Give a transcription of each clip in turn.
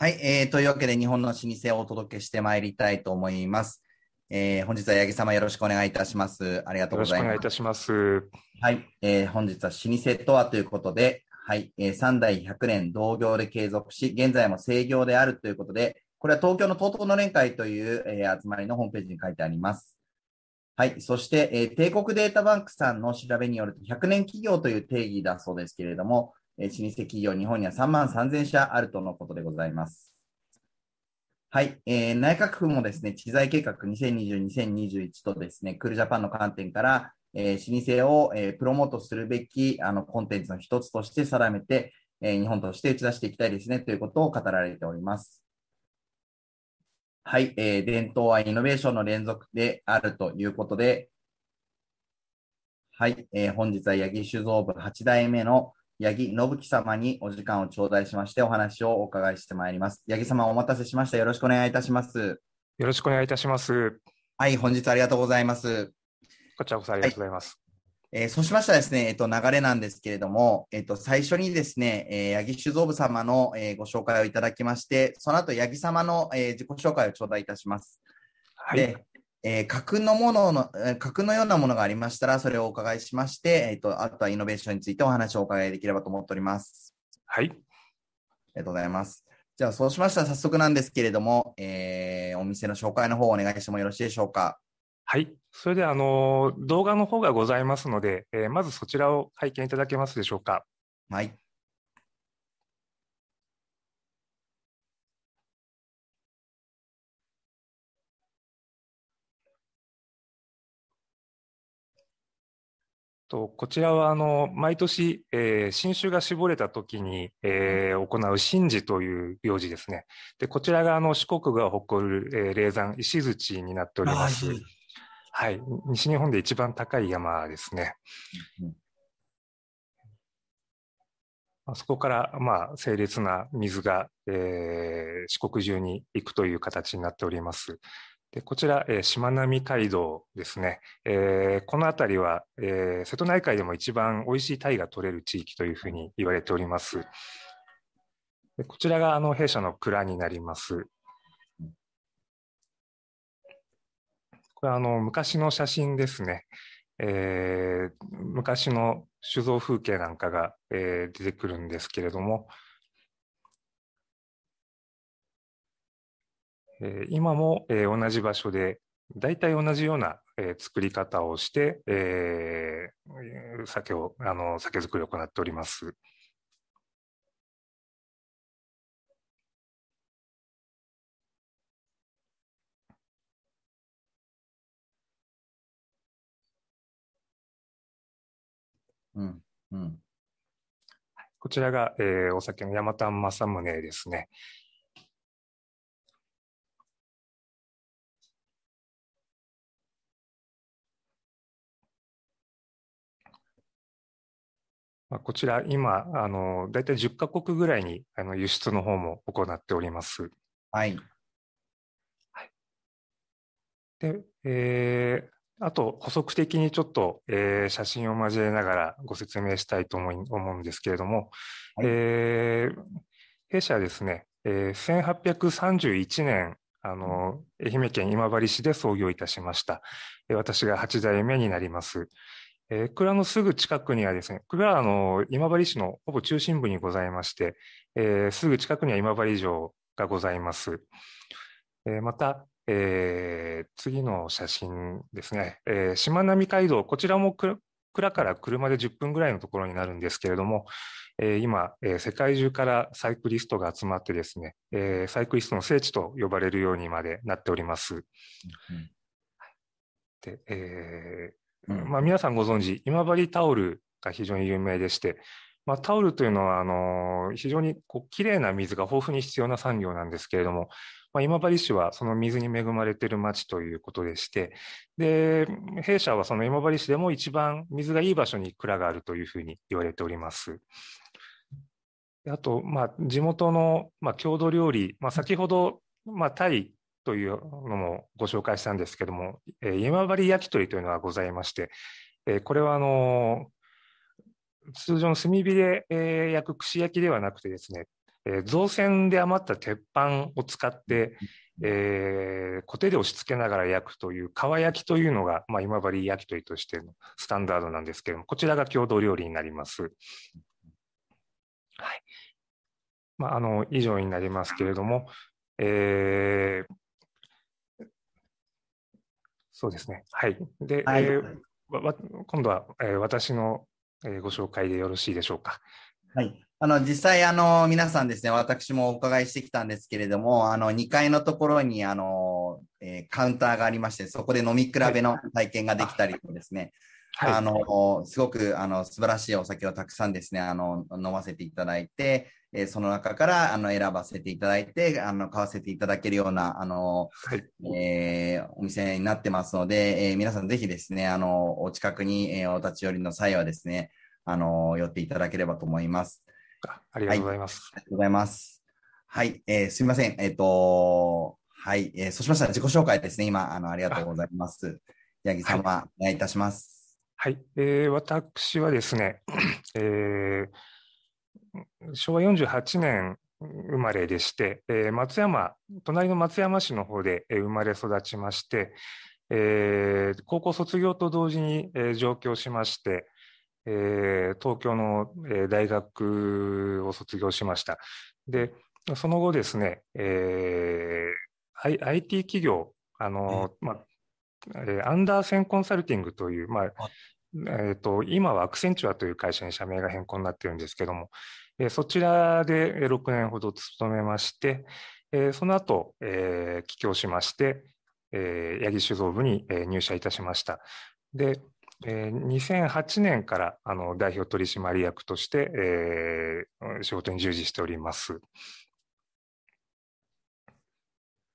はい、えー、というわけで日本の老舗をお届けしてまいりたいと思います。えー、本日は八木様よろしくお願いいたします。ありがとうございます。よろしくお願いいたします。はい、えー、本日は老舗とはということで、はい、えー、3代100年同業で継続し、現在も制業であるということで、これは東京の東東の連会という、えー、集まりのホームページに書いてあります。はい。そして、えー、帝国データバンクさんの調べによると、100年企業という定義だそうですけれども、えー、老舗企業、日本には3万3000社あるとのことでございます。はい、えー、内閣府もですね、知財計画2020-2021とですね、クールジャパンの観点から、えー、老舗を、えー、プロモートするべきあのコンテンツの一つとして定めて、えー、日本として打ち出していきたいですねということを語られております。はい、えー、伝統はイノベーションの連続であるということで、はい、えー、本日は八木酒造部8代目の八木信樹様にお時間を頂戴しましてお話をお伺いしてまいります。八木様お待たせしました。よろしくお願いいたします。よろしくお願いいたします。はい、本日ありがとうございます。こちらこそありがとうございます。はい、えー、そうしましたらですね、えっと、流れなんですけれども、えっと、最初にですね、えー、八木酒造部様の、えー、ご紹介をいただきまして、その後、八木様の、えー、自己紹介を頂戴いたします。はい。で、えー、架空のものの、架空のようなものがありましたら、それをお伺いしまして、えっ、ー、と、あとはイノベーションについてお話をお伺いできればと思っております。はい。ありがとうございます。じゃあ、そうしましたら早速なんですけれども、えー、お店の紹介の方をお願いしてもよろしいでしょうか。はい。それでは、あの、動画の方がございますので、えー、まずそちらを拝見いただけますでしょうか。はい。とこちらはあの毎年、えー、新種が絞れた時に、えー、行う神事という行事ですね。でこちらがあの四国が誇る、えー、霊山石槌になっております。はい、西日本で一番高い山ですね。うんそこから、まあ、清冽な水が、えー、四国中に行くという形になっております。でこちら、えー、しまなみ海道ですね、えー、この辺りは、えー、瀬戸内海でも一番おいしい鯛が取れる地域というふうに言われております。でこちらがあの弊社の蔵になります。これはあの昔の写真ですね。えー、昔の酒造風景なんかが、えー、出てくるんですけれども、え今も、え同じ場所で大体同じような、え作り方をして、えー、酒をあの酒造りを行っております。うんうん、こちらが、えー、お酒の山田正宗ですね。まこちら、今、あの、大体10カ国ぐらいにあの輸出の方も行っております。はい。はい、で、えー、あと、補足的にちょっと、えー、写真を交えながらご説明したいと思い思うんですけれども、はい、えー、弊社はですね、えー、1831年、あの、愛媛県今治市で創業いたしました。私が8代目になります。えー、蔵のすぐ近くにはですね、蔵はあの今治市のほぼ中心部にございまして、えー、すぐ近くには今治城がございます。えー、また、えー、次の写真ですね、えー、しまなみ海道、こちらも蔵から車で10分ぐらいのところになるんですけれども、えー、今、えー、世界中からサイクリストが集まってですね、えー、サイクリストの聖地と呼ばれるようにまでなっております。うん、でえまあ、皆さんご存知、今治タオルが非常に有名でして、まあ、タオルというのはあの非常にこう綺麗な水が豊富に必要な産業なんですけれども、まあ、今治市はその水に恵まれている町ということでして、で弊社はその今治市でも一番水がいい場所に蔵があるというふうに言われております。あと、まあ、地元の、まあ、郷土料理、まあ、先ほど、まあ、タイというのもご紹介したんですけども、えー、今治焼き鳥というのがございまして、えー、これはあの通常の炭火で、えー、焼く串焼きではなくてですね、えー、造船で余った鉄板を使って、えー、固定で押し付けながら焼くという皮焼きというのが、まあ、今治焼き鳥としてのスタンダードなんですけれども、こちらが郷土料理になります。はい。まあ、あの、以上になりますけれども、えー、そうですね。はい。で、はい、えー、今度は、えー、私の、えー、ご紹介でよろしいでしょうか。はい。あの、実際、あの、皆さんですね、私もお伺いしてきたんですけれども、あの、2階のところに、あの、えー、カウンターがありまして、そこで飲み比べの体験ができたりとですね、はい、あの、すごく、あの、素晴らしいお酒をたくさんですね、あの、飲ませていただいて、えー、その中から、あの、選ばせていただいて、あの、買わせていただけるような、あの、はい、えー、お店になってますので、えー、皆さんぜひですね、あの、お近くに、えー、お立ち寄りの際はですね、あの、寄っていただければと思います。ありがとうございます。はい、ありがとうございます。はい、えー、すみません。えっ、ー、と、はい、えー、そうしましたら自己紹介ですね。今、あの、ありがとうございます。八木様、はい、お願いいたします。はい、えー、私はですね、えー、昭和48年生まれでして、えー、松山、隣の松山市の方で生まれ育ちまして、えー、高校卒業と同時に、えー、上京しまして、えー、東京の、えー、大学を卒業しました。で、その後ですね、えー、IT 企業、あの、まあ、えー、アンダーセンコンサルティングという、まあ、えーと、今はアクセンチュアという会社に社名が変更になっているんですけども、えー、そちらで6年ほど勤めまして、その後、えー、帰郷しまして、えー、八木酒造部に、入社いたしました。で、2008年からあの代表取締役として、えー、仕事に従事しております。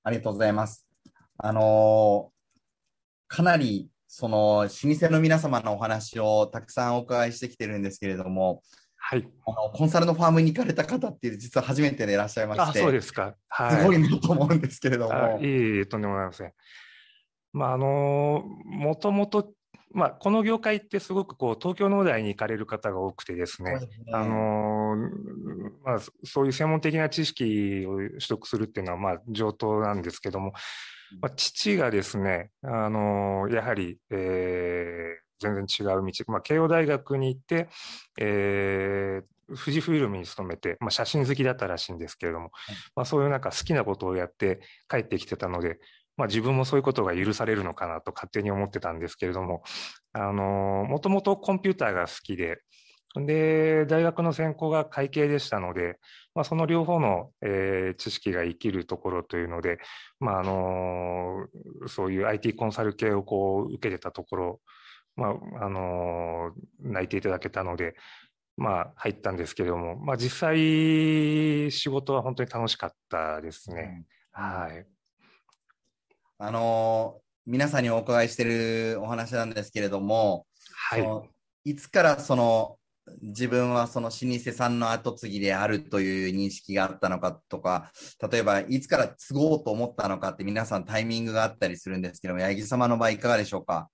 ありがとうございます。あのー、かなりその老舗の皆様のお話をたくさんお伺いしてきてるんですけれども、はい、あのコンサルのファームに行かれた方っていう実は初めてでいらっしゃいまして、あそうですか、はい、すごいなと思うんですけれども。いえいえ、とんでもございません。まあ、あのもともとまあ、この業界ってすごくこう東京農大に行かれる方が多くてですね、あのまあ、そういう専門的な知識を取得するっていうのはまあ上等なんですけども、まあ、父がですね、あのやはり、えー、全然違う道、まあ、慶応大学に行って、えー、富士フイルムに勤めて、まあ、写真好きだったらしいんですけれども、まあ、そういうなんか好きなことをやって帰ってきてたので、まあ、自分もそういうことが許されるのかなと勝手に思ってたんですけれども、あの、もともとコンピューターが好きで、で、大学の専攻が会計でしたので、まあ、その両方の、えー、知識が生きるところというので、まあ、あのそういう IT コンサル系をこう受けてたところ、まあ、あの泣いていただけたので、まあ、入ったんですけれども、まあ、実際、仕事は本当に楽しかったですね。うん、はい。あの皆さんにお伺いしているお話なんですけれども、はい、いつからその自分はその老舗さんの後継ぎであるという認識があったのかとか、例えばいつから継ごうと思ったのかって皆さんタイミングがあったりするんですけども、八木様の場合いかがでしょうか？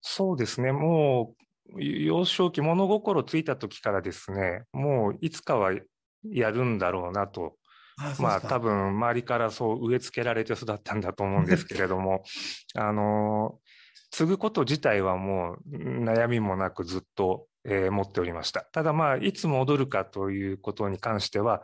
そうですね、もう幼少期、物心ついた時からですね、もういつかはやるんだろうなと。まあ多分周りからそう植え付けられて育ったんだと思うんですけれども。あの継ぐこと自体はもう悩みもなくずっと、えー、持っておりました。ただまあいつ戻るかということに関しては、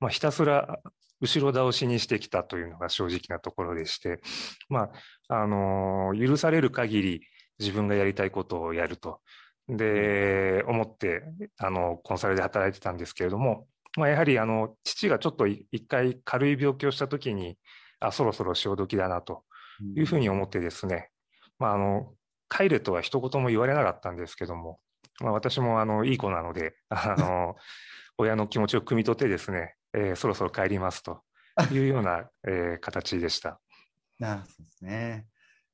まあ、ひたすら後ろ倒しにしてきたというのが正直なところでして。まああの許される限り自分がやりたいことをやるとで思ってあのコンサルで働いてたんですけれどもまあ、やはりあの父がちょっと一回軽い病気をした時にあそろそろ潮時だなというふうに思ってですね、まあ、あの帰れとは一言も言われなかったんですけども、まあ、私もあのいい子なのであの 親の気持ちを汲み取ってですね、えー、そろそろ帰りますというような、えー、形でした。あそうですね。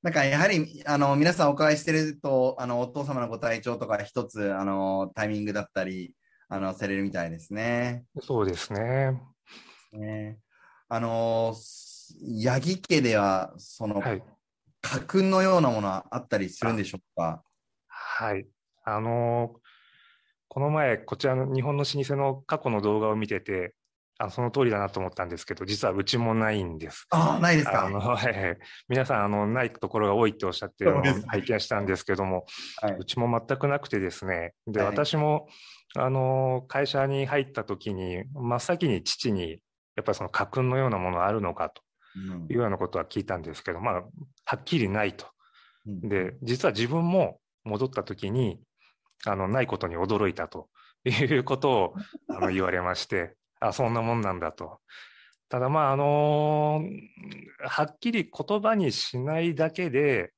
なんかやはりあの皆さんお伺いしてるとあのお父様のご体調とか一つあのタイミングだったりあのされるみたいですね。そうですね。ねあの八木家ではその、はい、家訓のようなものはあったりするんでしょうか？はい。あのこの前こちらの日本の老舗の過去の動画を見てて、あその通りだなと思ったんですけど、実はうちもないんです。あないですか？あの、はい、皆さん、あの、ないところが多いっておっしゃってるのを拝見したんですけども、はい、うちも全くなくてですね、で、はい、私も、あの、会社に入った時に、真っ先に父に、やっぱりその家訓のようなものあるのかというようなことは聞いたんですけど、うん、まあ、はっきりないと。で、実は自分も戻った時に、あの、ないことに驚いたということをあの言われまして、あ、そんなもんなんだと。ただまあ、あの、はっきり言葉にしないだけで、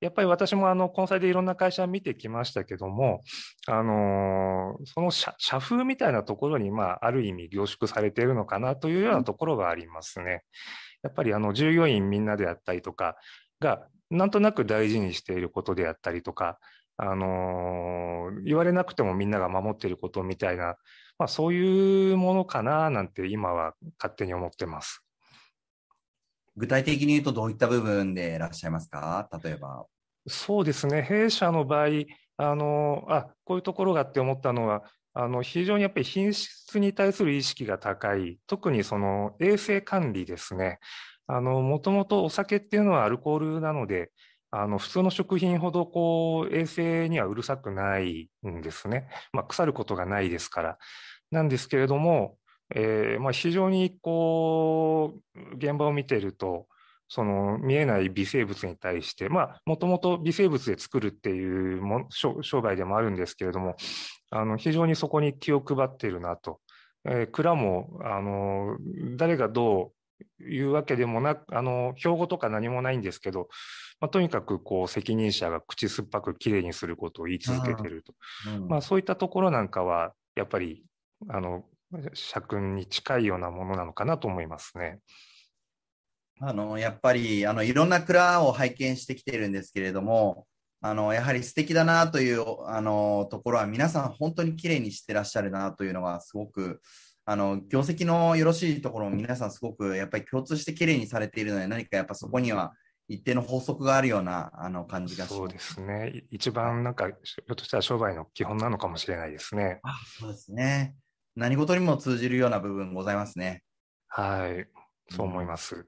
やっぱり私もあの、コンサルでいろんな会社見てきましたけども、あの、その社風みたいなところに、まあ、ある意味凝縮されているのかなというようなところがありますね。やっぱりあの、従業員みんなであったりとかが、なんとなく大事にしていることであったりとか、あの、言われなくてもみんなが守っていることみたいな、まあ、そういうものかななんて今は勝手に思ってます。具体的に言うとどういった部分でいらっしゃいますか？例えば。そうですね。弊社の場合、あの、あ、こういうところがって思ったのは、あの、非常にやっぱり品質に対する意識が高い、特にその衛生管理ですね。あの、もともとお酒っていうのはアルコールなので、あの普通の食品ほどこう衛生にはうるさくないんですね。まあ、腐ることがないですから。なんですけれども、えーまあ、非常にこう現場を見ていると、その見えない微生物に対して、まあ、もともと微生物で作るっていうも商売でもあるんですけれども、あの非常にそこに気を配っているなと。えー、蔵もあの誰がどういうわけでもなく、あの標語とか何もないんですけど、まあ、とにかくこう責任者が口酸っぱくきれいにすることを言い続けていると、うん、まあ、そういったところなんかは、やっぱりあの社訓に近いようなものなのかなと思いますね。あのやっぱりあのいろんな蔵を拝見してきてるんですけれども、あのやはり素敵だなというあのところは、皆さん本当にきれいにしてらっしゃるなというのがすごく、あの業績のよろしいところも皆さんすごくやっぱり共通してきれいにされているので、何かやっぱそこには一定の法則があるようなあの感じがします。そうですね。一番なんか、ひょっとしたら商売の基本なのかもしれないですね。あそうですね。何事にも通じるような部分ございますね。はい。そう思います。うん、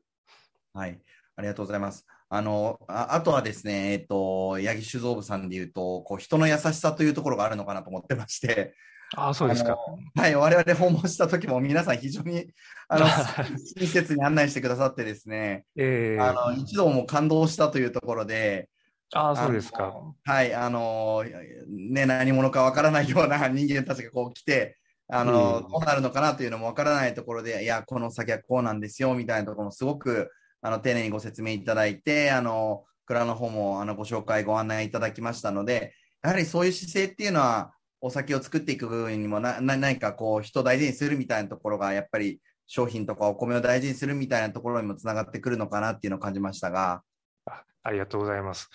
はい。ありがとうございます。あの、ああとはですね、えっ、と、八木酒造部さんで言うと、こう、人の優しさというところがあるのかなと思ってまして、あそうですか。はい、我々訪問した時も皆さん非常にあの 親切に案内してくださってですね、えー、あの一度も感動したというところで、あそうですか。はい、あの、ね、何者かわからないような 人間たちがこう来て、あの、どうなるのかなというのもわからないところで、いや、この先はこうなんですよ、みたいなところもすごく、あの、丁寧にご説明いただいて、あの、蔵の方も、あの、ご紹介、ご案内いただきましたので、やはりそういう姿勢っていうのは、お酒を作っていく部分にもな、何かこう、人を大事にするみたいなところが、やっぱり商品とかお米を大事にするみたいなところにもつながってくるのかなっていうのを感じましたが。あありがとうございます。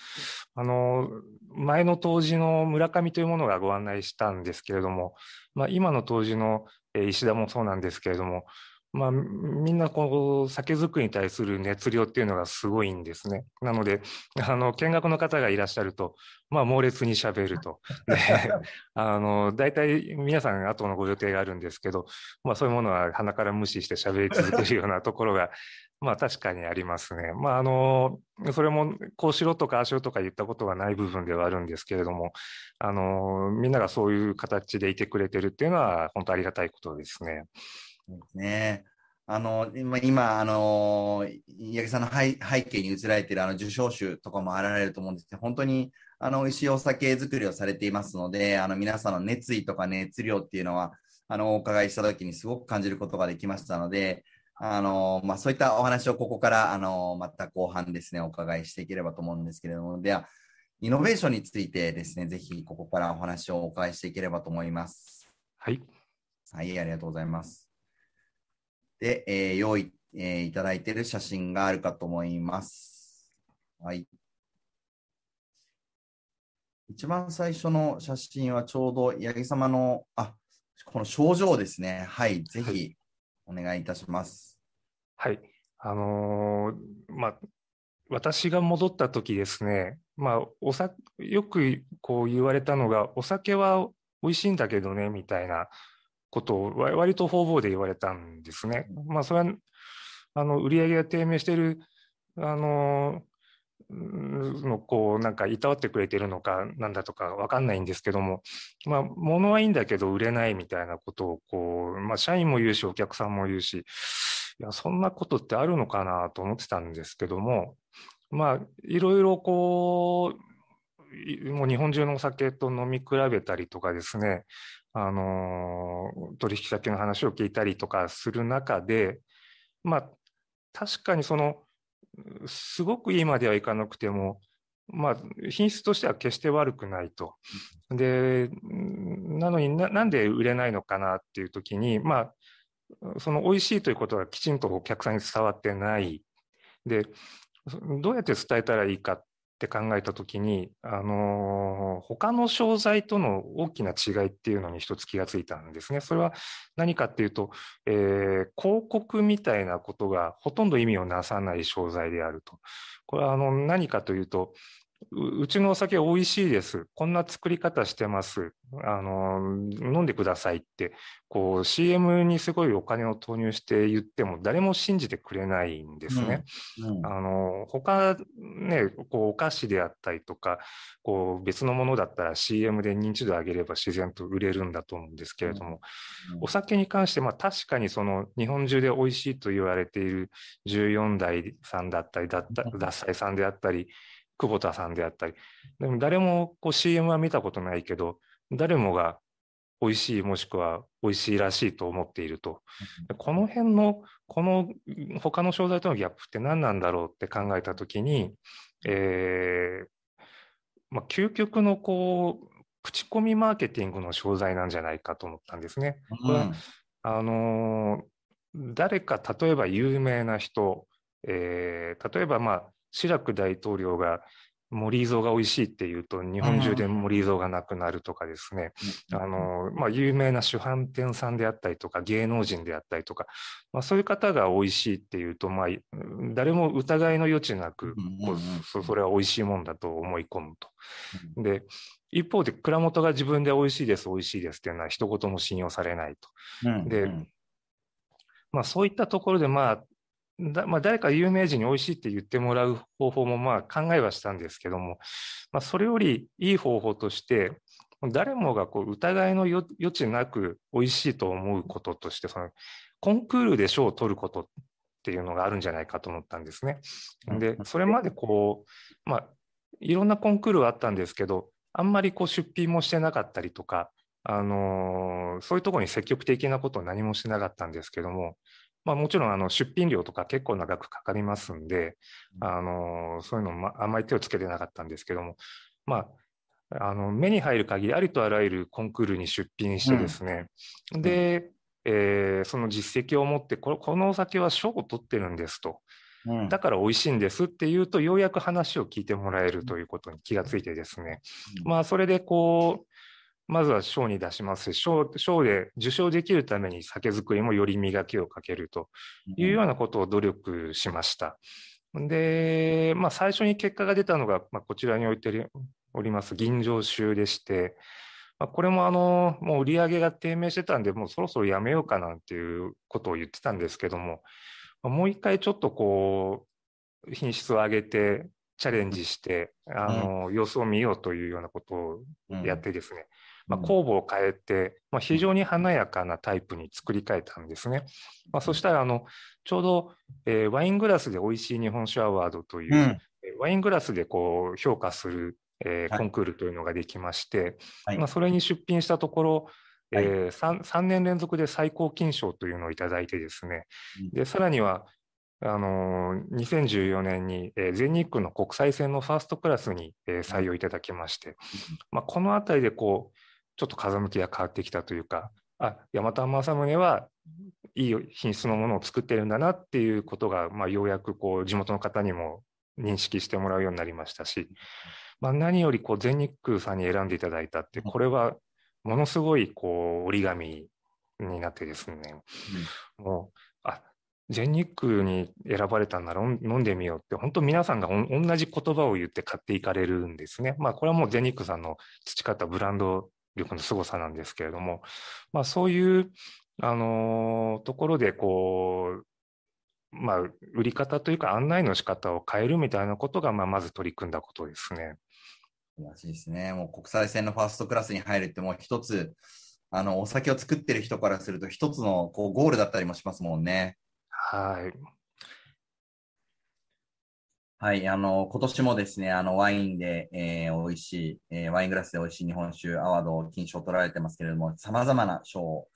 あの、前の当時の村上というものがご案内したんですけれども、まあ、今の当時の石田もそうなんですけれども、まあ、みんなこう酒造りに対する熱量っていうのがすごいんですね。なので、あの見学の方がいらっしゃると、まあ、猛烈にしゃべると。であの大体皆さん後のご予定があるんですけど、まあ、そういうものは鼻から無視してしゃべり続けるようなところが、まあ、確かにありますね。まあ、あのそれもこうしろとかああしろとか言ったことがない部分ではあるんですけれども、あのみんながそういう形でいてくれてるっていうのは、本当ありがたいことですね。ね。あの今、今あの八木さんの背景に移られているあの受賞酒とかもあられると思うんですけど、本当にあの美味しいお酒作りをされていますので、あの皆さんの熱意とか熱量っていうのは、あのお伺いしたときにすごく感じることができましたので、あのまあ、そういったお話をここからあのまた後半ですね、お伺いしていければと思うんですけれども、では、イノベーションについてですね、ぜひここからお話をお伺いしていければと思います。はい。はい、ありがとうございます。で、えー、用意、えー、いただいている写真があるかと思います。はい。一番最初の写真はちょうど八木様の、あ、この症状ですね。はい、ぜひお願いいたします。はい。あのー、まあ、私が戻った時ですね、まあ、おさよくこう言われたのが、お酒は美味しいんだけどね、みたいなことを割と方々で言われたんですね。まあ、それはあの売り上げが低迷しているあののこうなんかいたわってくれてるのかなんだとか分かんないんですけども、まあ、物はいいんだけど売れないみたいなことをこう、まあ、社員も言うしお客さんも言うしいやそんなことってあるのかなと思ってたんですけどもまあいろいろこうもう日本中のお酒と飲み比べたりとかですねあの取引先の話を聞いたりとかする中でまあ確かにそのすごくいいまではいかなくても、まあ、品質としては決して悪くないと。で、なのになんで売れないのかなっていう時に、まあ、その美味しいということがきちんとお客さんに伝わってない。で、どうやって伝えたらいいかっって考えた時に、あのー、他の商材との大きな違いっていうのに一つ気がついたんですね。それは何かっていうと、えー、広告みたいなことがほとんど意味をなさない商材であると。これはあの何かというと、うちのお酒美味しいです。こんな作り方してます。あの、飲んでくださいって、こう CM にすごいお金を投入して言っても誰も信じてくれないんですね。うんうん、あの、他ね、こうお菓子であったりとか、こう別のものだったら CM で認知度上げれば自然と売れるんだと思うんですけれども、うん、お酒に関して、まあ確かにその日本中で美味しいと言われている14代さんだったり、脱菜さんであったり、久保田さんであったり、でも誰もこう CM は見たことないけど、誰もが美味しいもしくは美味しいらしいと思っていると。この辺の、この他の商材とのギャップって何なんだろうって考えたときに、えー、まあ、究極のこう、口コミマーケティングの商材なんじゃないかと思ったんですね。これは、うん、あのー、誰か、例えば有名な人、えー、例えばまあ、シラク大統領が森蔵が美味しいっていうと日本中で森蔵がなくなるとかですね、あのまあ、有名な主販店さんであったりとか芸能人であったりとか、まあ、そういう方が美味しいっていうと、まあ、誰も疑いの余地なく、それは美味しいもんだと思い込むと。で一方で蔵元が自分で美味しいです美味しいですっていうのは一言も信用されないと。でまあ、そういったところで、まあ、だまあ、誰か有名人に美味しいって言ってもらう方法もまあ考えはしたんですけども、まあ、それよりいい方法として、誰もがこう疑いの余地なく美味しいと思うこととして、そのコンクールで賞を取ることっていうのがあるんじゃないかと思ったんですね。で、それまでこう、まあ、いろんなコンクールはあったんですけど、あんまりこう出品もしてなかったりとか、あのー、そういうところに積極的なことを何もしなかったんですけども、まあ、もちろんあの出品料とか結構長くかかりますんで、あのそういうのもあんまり手をつけてなかったんですけども、まあ、あの目に入る限りありとあらゆるコンクールに出品してですね、うん、で、えー、その実績を持ってここのお酒は賞を取ってるんですと。だから美味しいんですっていうと、ようやく話を聞いてもらえるということに気がついてですね、まあ、それでこう、まずは賞に出します。賞賞で受賞できるために酒造りもより磨きをかけるというようなことを努力しました。で、まあ、最初に結果が出たのが、まあ、こちらに置いております。銀醸酒でして、まあ、これもあのもう売り上げが低迷してたんで、もうそろそろやめようかなんていうことを言ってたんですけども、もう一回ちょっとこう品質を上げてチャレンジして、あの様子を見ようというようなことをやってですね、まあ、酵母を変えて、まあ、非常に華やかなタイプに作り変えたんですね。まあ、そしたらあのちょうど、えー、ワイングラスで美味しい日本酒アワードという、うん、ワイングラスでこう評価する、えー、コンクールというのができまして、はい、まあ、それに出品したところ、はい、えー、3, 3, 年連続で最高金賞というのをいただいてですね、でさらにはあの2014年に、えー、全日空の国際線のファーストクラスに、えー、採用いただきまして、まあ、この辺りでこうちょっと風向きが変わってきたというか、あ、ヤマタンマサムネはいい品質のものを作ってるんだなっていうことが、まあ、ようやくこう地元の方にも認識してもらうようになりましたし、まあ、何よりこう全日空さんに選んでいただいたって、これはものすごいこう折り紙になってですね、うん、もう、あ全日空に選ばれたんなら飲んでみようって、本当皆さんが同じ言葉を言って買っていかれるんですね。まあこれはもう全日空さんの培ったブランド力の凄さなんですけれども、まあ、そういう、あのところでこうまあ、売り方というか案内の仕方を変えるみたいなことが、まあ、まず取り組んだことですね。素晴らしいですね。もう国際線のファーストクラスに入るって、もう一つ、あの、お酒を作ってる人からすると、一つのこうゴールだったりもしますもんね。はい。はい、あの、今年もですね、あの、ワインで、えー、美味しい、えー、ワイングラスで美味しい日本酒アワード、金賞を取られてますけれども、様々な賞を、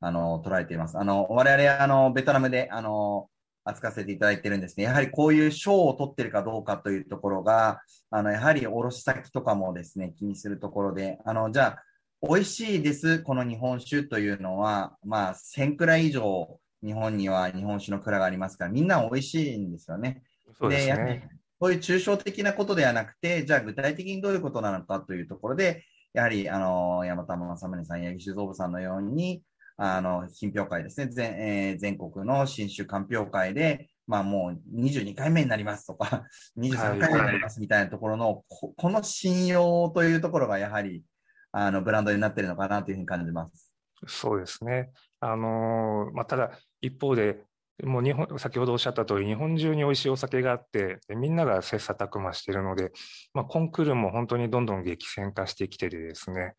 あの、取られています。あの、我々、あの、ベトナムで、あの、扱わせていただいてるんですね。やはりこういう賞を取ってるかどうかというところが、あの、やはり卸先とかもですね、気にするところで、あの、じゃあ、美味しいです、この日本酒というのは、まあ、1000くらい以上、日本には日本酒の蔵がありますから、みんな美味しいんですよね。そうですね。そういう抽象的なことではなくて、じゃあ具体的にどういうことなのかというところで、やはり、あの、山田正宗さん、八木酒造部さんのように、あの、品評会ですね、全,、えー、全国の新酒鑑評会で、まあもう22回目になりますとか、23回目になりますみたいなところの、ここの信用というところがやはり、あの、ブランドになっているのかなというふうに感じます。そうですね。あのまあ、ただ、一方で、もう日本、先ほどおっしゃった通り、日本中に美味しいお酒があって、みんなが切磋琢磨しているので、まあ、コンクールも本当にどんどん激戦化してきててですね、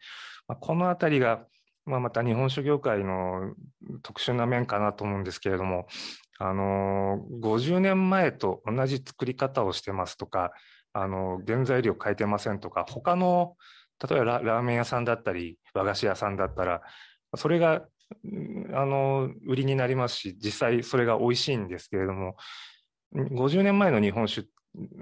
まあ、このあたりが、まあ、また日本酒業界の特殊な面かなと思うんですけれども、あの50年前と同じ作り方をしてますとか、あの原材料変えてませんとか、他の例えばラーメン屋さんだったり、和菓子屋さんだったら、それがあの売りになりますし、実際それが美味しいんですけれども、50年前の日本酒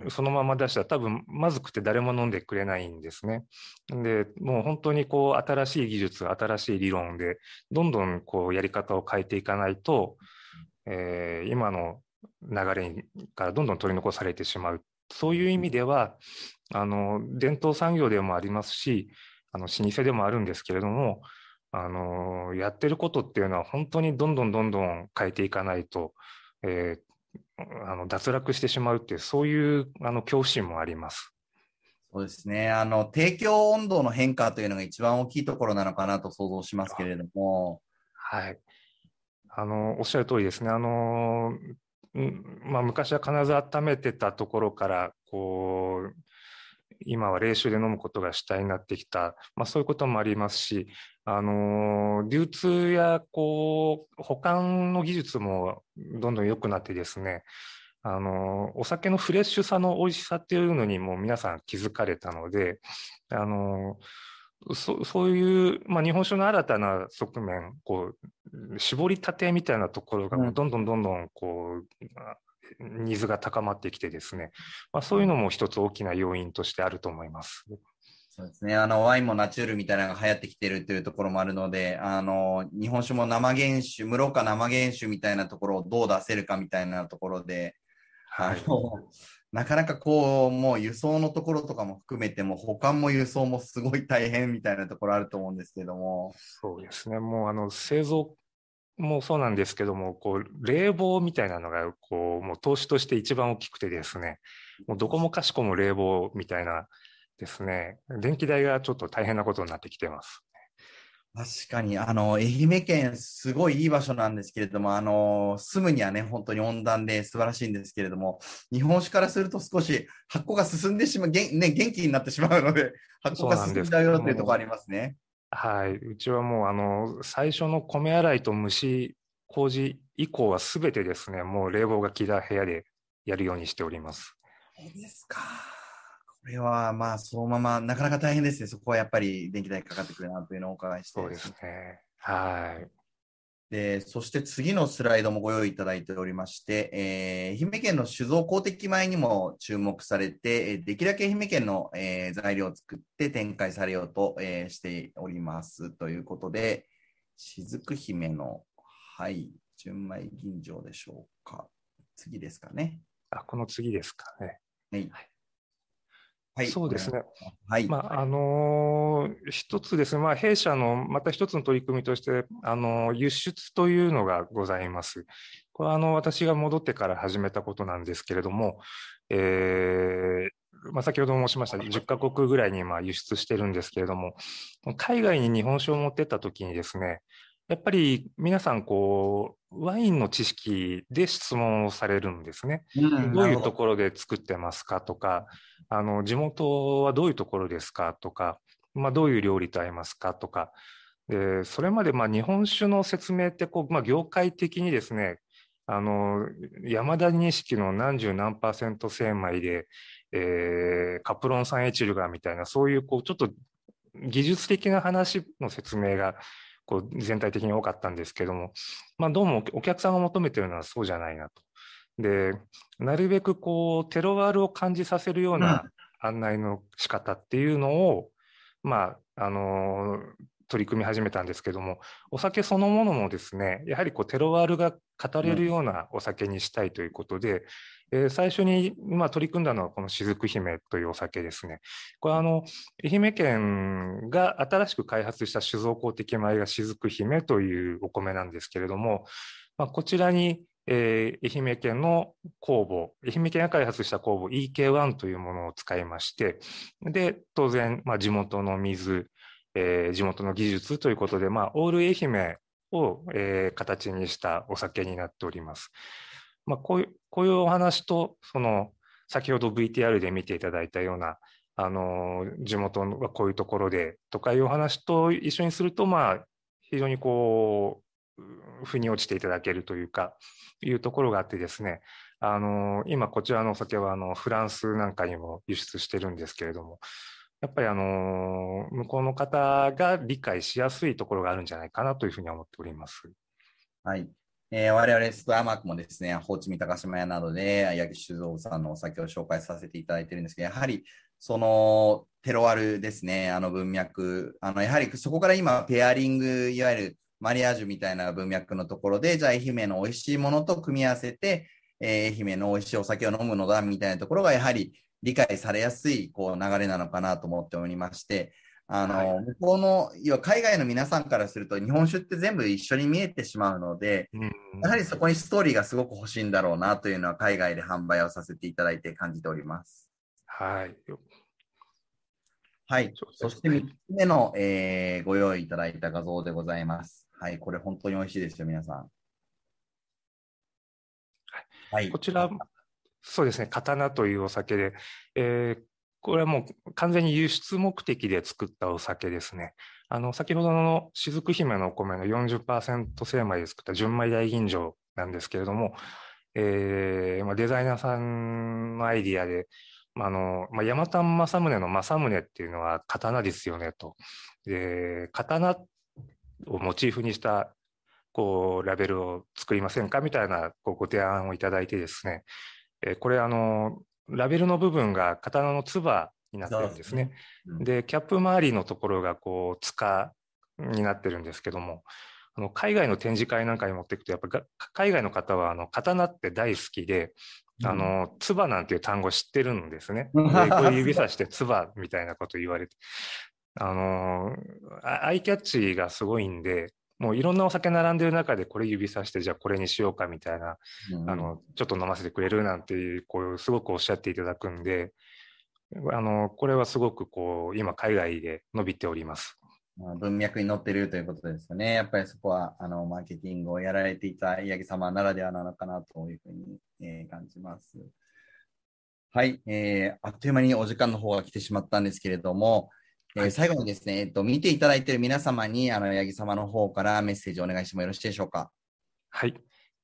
そのまま出したら多分まずくて誰も飲んでくれないんですね。でもう本当にこう新しい技術新しい理論でどんどんこうやり方を変えていかないと、えー、今の流れからどんどん取り残されてしまうそういう意味ではあの伝統産業でもありますしあの老舗でもあるんですけれどもあのやってることっていうのは本当にどんどんどんどん変えていかないと、えー、あの脱落してしまうっていう、そういうあの恐怖心もあります。そうですね。あの、提供温度の変化というのが一番大きいところなのかなと想像しますけれども。はい。あの、おっしゃる通りですね。あの、まあ、昔は必ず温めてたところから、こう、今は冷酒で飲むことが主体になってきた、まあ、そういうこともありますし、あの流通やこう保管の技術もどんどん良くなってですね、あのお酒のフレッシュさの美味しさっていうのにも皆さん気づかれたので、あのそそういう、まあ、日本酒の新たな側面こう絞りたてみたいなところがどんどんどんどんこう、ニーズが高まってきてですね、まあ、そういうのも一つ大きな要因としてあると思います。そうですね。あの、ワインもナチュールみたいなのが流行ってきてるというところもあるので、あの、日本酒も生原酒、室岡生原酒みたいなところをどう出せるかみたいなところで、はい、なかなかこう、もう輸送のところとかも含めても、保管も輸送もすごい大変みたいなところあると思うんですけども。そうですね。もうあの、製造もそうなんですけども、こう、冷房みたいなのが、こう、もう投資として一番大きくてですね、もうどこもかしこも冷房みたいなですね、電気代がちょっと大変なことになってきてます。確かに、あの、愛媛県、すごいいい場所なんですけれども、あの、住むにはね、本当に温暖で素晴らしいんですけれども、日本酒からすると少し発酵が進んでしまう、げね、元気になってしまうので、発酵が進んじゃうよっていうところありますね。はい。うちはもう、あの、最初の米洗いと蒸し麹以降はすべてですね、もう冷房が効いた部屋でやるようにしております。そうですか。これはまあそのままなかなか大変ですね。そこはやっぱり電気代かかってくるなというのをお伺いして。そうですね。はい。で、そして次のスライドもご用意いただいておりまして、えー、愛媛県の酒造公的米にも注目されて、できるだけ愛媛県の、えー、材料を作って展開されようと、えー、しておりますということで、雫姫の、はい、純米吟醸でしょうか。次ですかね。あ、この次ですかね。はい。はいはい、そうですね。はい。まあ、あのー、一つですね、まあ、弊社のまた一つの取り組みとして、あのー、輸出というのがございます。これは、あの、私が戻ってから始めたことなんですけれども、えー、まあ、先ほど申しました10カ国ぐらいにまあ輸出してるんですけれども、海外に日本酒を持ってった時にですね、やっぱり皆さんこう、ワインの知識で質問をされるんですね。うん、どういうところで作ってますかとか、あの地元はどういうところですかとか、まあ、どういう料理と合いますかとか、でそれまでまあ日本酒の説明ってこう、まあ、業界的にですね、あの山田錦の何十何パーセント精米で、えー、カプロン酸エチルガーみたいな、そういうこうちょっと技術的な話の説明がこう全体的に多かったんですけども、まあ、どうもお客さんが求めてるのはそうじゃないなと。で、なるべくこうテロワールを感じさせるような案内の仕方っていうのを、うん、まあ、あの取り組み始めたんですけども、お酒そのものもですね、やはりこうテロワールが語れるようなお酒にしたいということで、うん、えー、最初に、まあ、取り組んだのはこの雫姫というお酒ですね。これあの、愛媛県が新しく開発した酒造公的米が雫姫というお米なんですけれども、まあ、こちらにえー、愛媛県の酵母、愛媛県が開発した酵母 EK1 というものを使いまして、で、当然、まあ、地元の水、えー、地元の技術ということで、まあ、オール愛媛を、えー、形にしたお酒になっております。まあ、こういう、こういうお話と、その、先ほど VTR で見ていただいたような、あの、地元はこういうところでとかいうお話と一緒にすると、まあ、非常にこう、腑に落ちていただけるというか、いうところがあってですね、あの、今こちらのお酒はあのフランスなんかにも輸出してるんですけれども、やっぱりあの、向こうの方が理解しやすいところがあるんじゃないかなというふうに思っております。はい。えー、我々ストアマークもですね、ホーチミ高島屋などで、八木酒造さんのお酒を紹介させていただいてるんですけど、やはり、その、テロワルですね、あの文脈、あの、やはりそこから今、ペアリング、いわゆるマリアージュみたいな文脈のところで、じゃあ愛媛の美味しいものと組み合わせて、えー、愛媛の美味しいお酒を飲むのだみたいなところが、やはり理解されやすいこう流れなのかなと思っておりまして、あの、はい、向こうの、要は海外の皆さんからすると、日本酒って全部一緒に見えてしまうので、うん、やはりそこにストーリーがすごく欲しいんだろうなというのは、海外で販売をさせていただいて感じております。はい。はい。そして3つ目の、えー、ご用意いただいた画像でございます。はい。これ本当に美味しいですよ、皆さん。はい。こちら、そうですね、刀というお酒で、えー、これはもう完全に輸出目的で作ったお酒ですね。あの、先ほどの雫姫のお米の40%精米で作った純米大吟醸なんですけれども、えーまあ、デザイナーさんのアイディアで、あの、まあ、山田正宗の正宗っていうのは刀ですよねと。で、刀をモチーフにしたこうラベルを作りませんかみたいなこうご提案をいただいてですね、えこれあのラベルの部分が刀のつばになってるんですね。で、キャップ周りのところがこう塚になってるんですけども、あの海外の展示会なんかに持っていくとやっぱ海外の方はあの刀って大好きで、あの、つばなんていう単語知ってるんですね。でこう指さしてつばみたいなこと言われて。あの、アイキャッチがすごいんで、もういろんなお酒並んでる中でこれ指さしてじゃあこれにしようかみたいな、うん、あのちょっと飲ませてくれるなんていうこうすごくおっしゃっていただくんであのこれはすごくこう今海外で伸びております。文脈に載ってるということですよね。やっぱりそこはあのマーケティングをやられていた八木様ならではなのかなというふうに、えー、感じます。はい、えー、あっという間にお時間の方が来てしまったんですけれども、えー、最後にですね、えっと、見ていただいている皆様に、あの、八木様の方からメッセージをお願いしてもよろしいでしょうか？はい。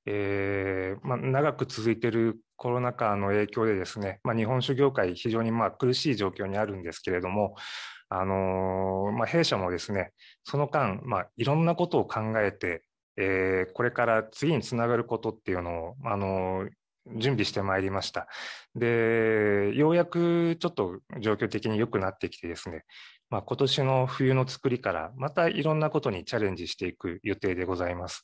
えーまあ、長く続いているコロナ禍の影響でですね、まあ、日本酒業界、非常にまあ苦しい状況にあるんですけれども、あのー、まあ、弊社もですね、その間、まあ、いろんなことを考えて、えー、これから次につながることっていうのを、あのー、準備してまいりました。で、ようやくちょっと状況的に良くなってきてですね、まあ、今年の冬の作りからまたいろんなことにチャレンジしていく予定でございます。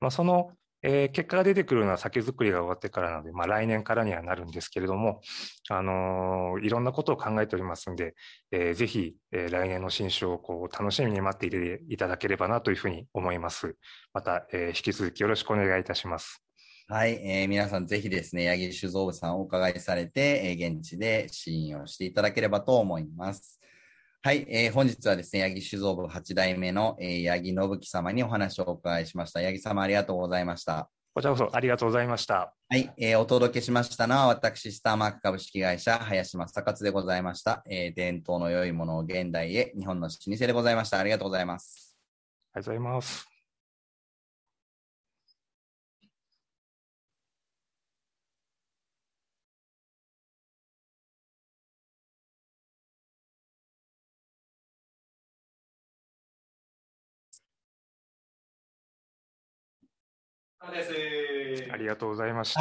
まあ、その、えー、結果が出てくるのは酒造りが終わってからなので、まあ、来年からにはなるんですけれども、あのー、いろんなことを考えておりますので、えー、ぜひ、えー、来年の新酒をこう楽しみに待っていただければなというふうに思います。また、えー、引き続きよろしくお願いいたします。はい、えー、皆さんぜひですね、八木酒造部さんをお伺いされて、えー、現地で支援をしていただければと思います。はい、えー、本日はですね、八木酒造部8代目の、えー、八木信樹様にお話をお伺いしました。八木様ありがとうございました。こちらこそありがとうございました。はい、えー、お届けしましたのは、私、スターマーク株式会社、林正勝でございました。えー、伝統の良いものを現代へ、日本の老舗でございました。ありがとうございます。ありがとうございます。ありがとうございました。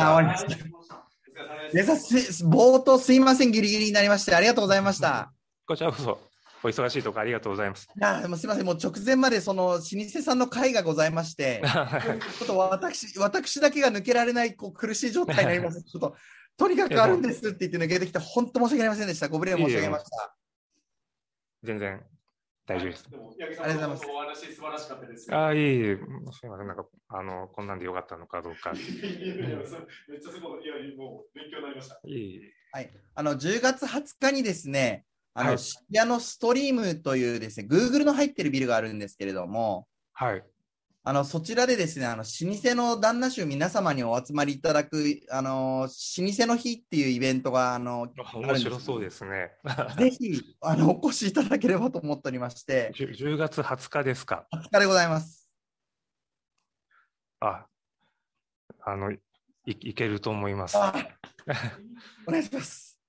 冒頭すいません、ギリギリになりまして、ありがとうございました。こちらこそ、お忙しいところありがとうございます。いや、もうすみません、もう直前までその老舗さんの会がございまして、ちょっと私、私だけが抜けられないこう苦しい状態になります。ちょっと、とにかくあるんですって言って抜けてきて、本当申し訳ありませんでした。ご無礼申し上げました。全然大丈夫です。でも、八木さんのお話素晴らしかったです。ああ、いえいえ、すみません、なんか、あの、こんなんでよかったのかどうか。いやいやいや、めっちゃすごい、いや、もう勉強になりました。いえいえ。はい、あの、10月20日にですね、あの、はい、渋谷のストリームというですね、Google の入ってるビルがあるんですけれども、はい。あの、そちらでですね、あの、老舗の旦那衆皆様にお集まりいただく、あの、老舗の日っていうイベントが、あの、面白そうですね。ぜひ、あの、お越しいただければと思っておりまして。10, 月20日ですか。20日でございます。あ、あの、いいけると思います。お願いします。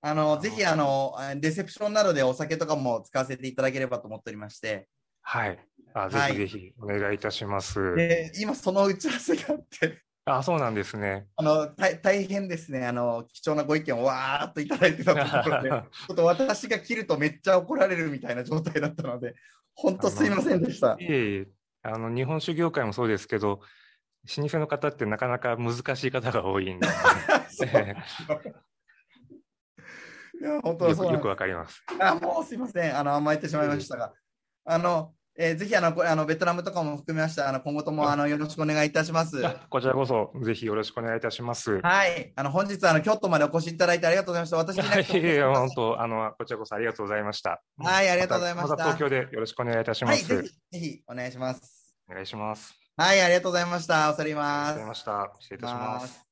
あの、ぜひ、あの、レセプションなどでお酒とかも使わせていただければと思っておりまして。はい。あぜひぜひお願いいたします。で今、その打ち合わせがあって。あそうなんですね。あの大大変ですねあの、貴重なご意見をわーっといただいてたところで、ちょっと私が切るとめっちゃ怒られるみたいな状態だったので、本当すいませんでした。いえいえあの日本酒業界もそうですけど、老舗の方ってなかなか難しい方が多いんで。いや本当よくよくわかります。あもうすいません、あの甘えてしまいましたが。あのえー、ぜひあのあのベトナムとかも含めましてあの今後ともあのよろしくお願いいたします。こちらこそぜひよろしくお願いいたします。はい、あの本日あの京都までお越しいただいてありがとうございました。私にいやいや本当あのこちらこそありがとうございました。はい、ありがとうございました。また東京でよろしくお願いいたします。はい、ぜひぜひお願いします。お願いします。はい、ありがとうございました。おさります。ありがとうございました。失礼いたします。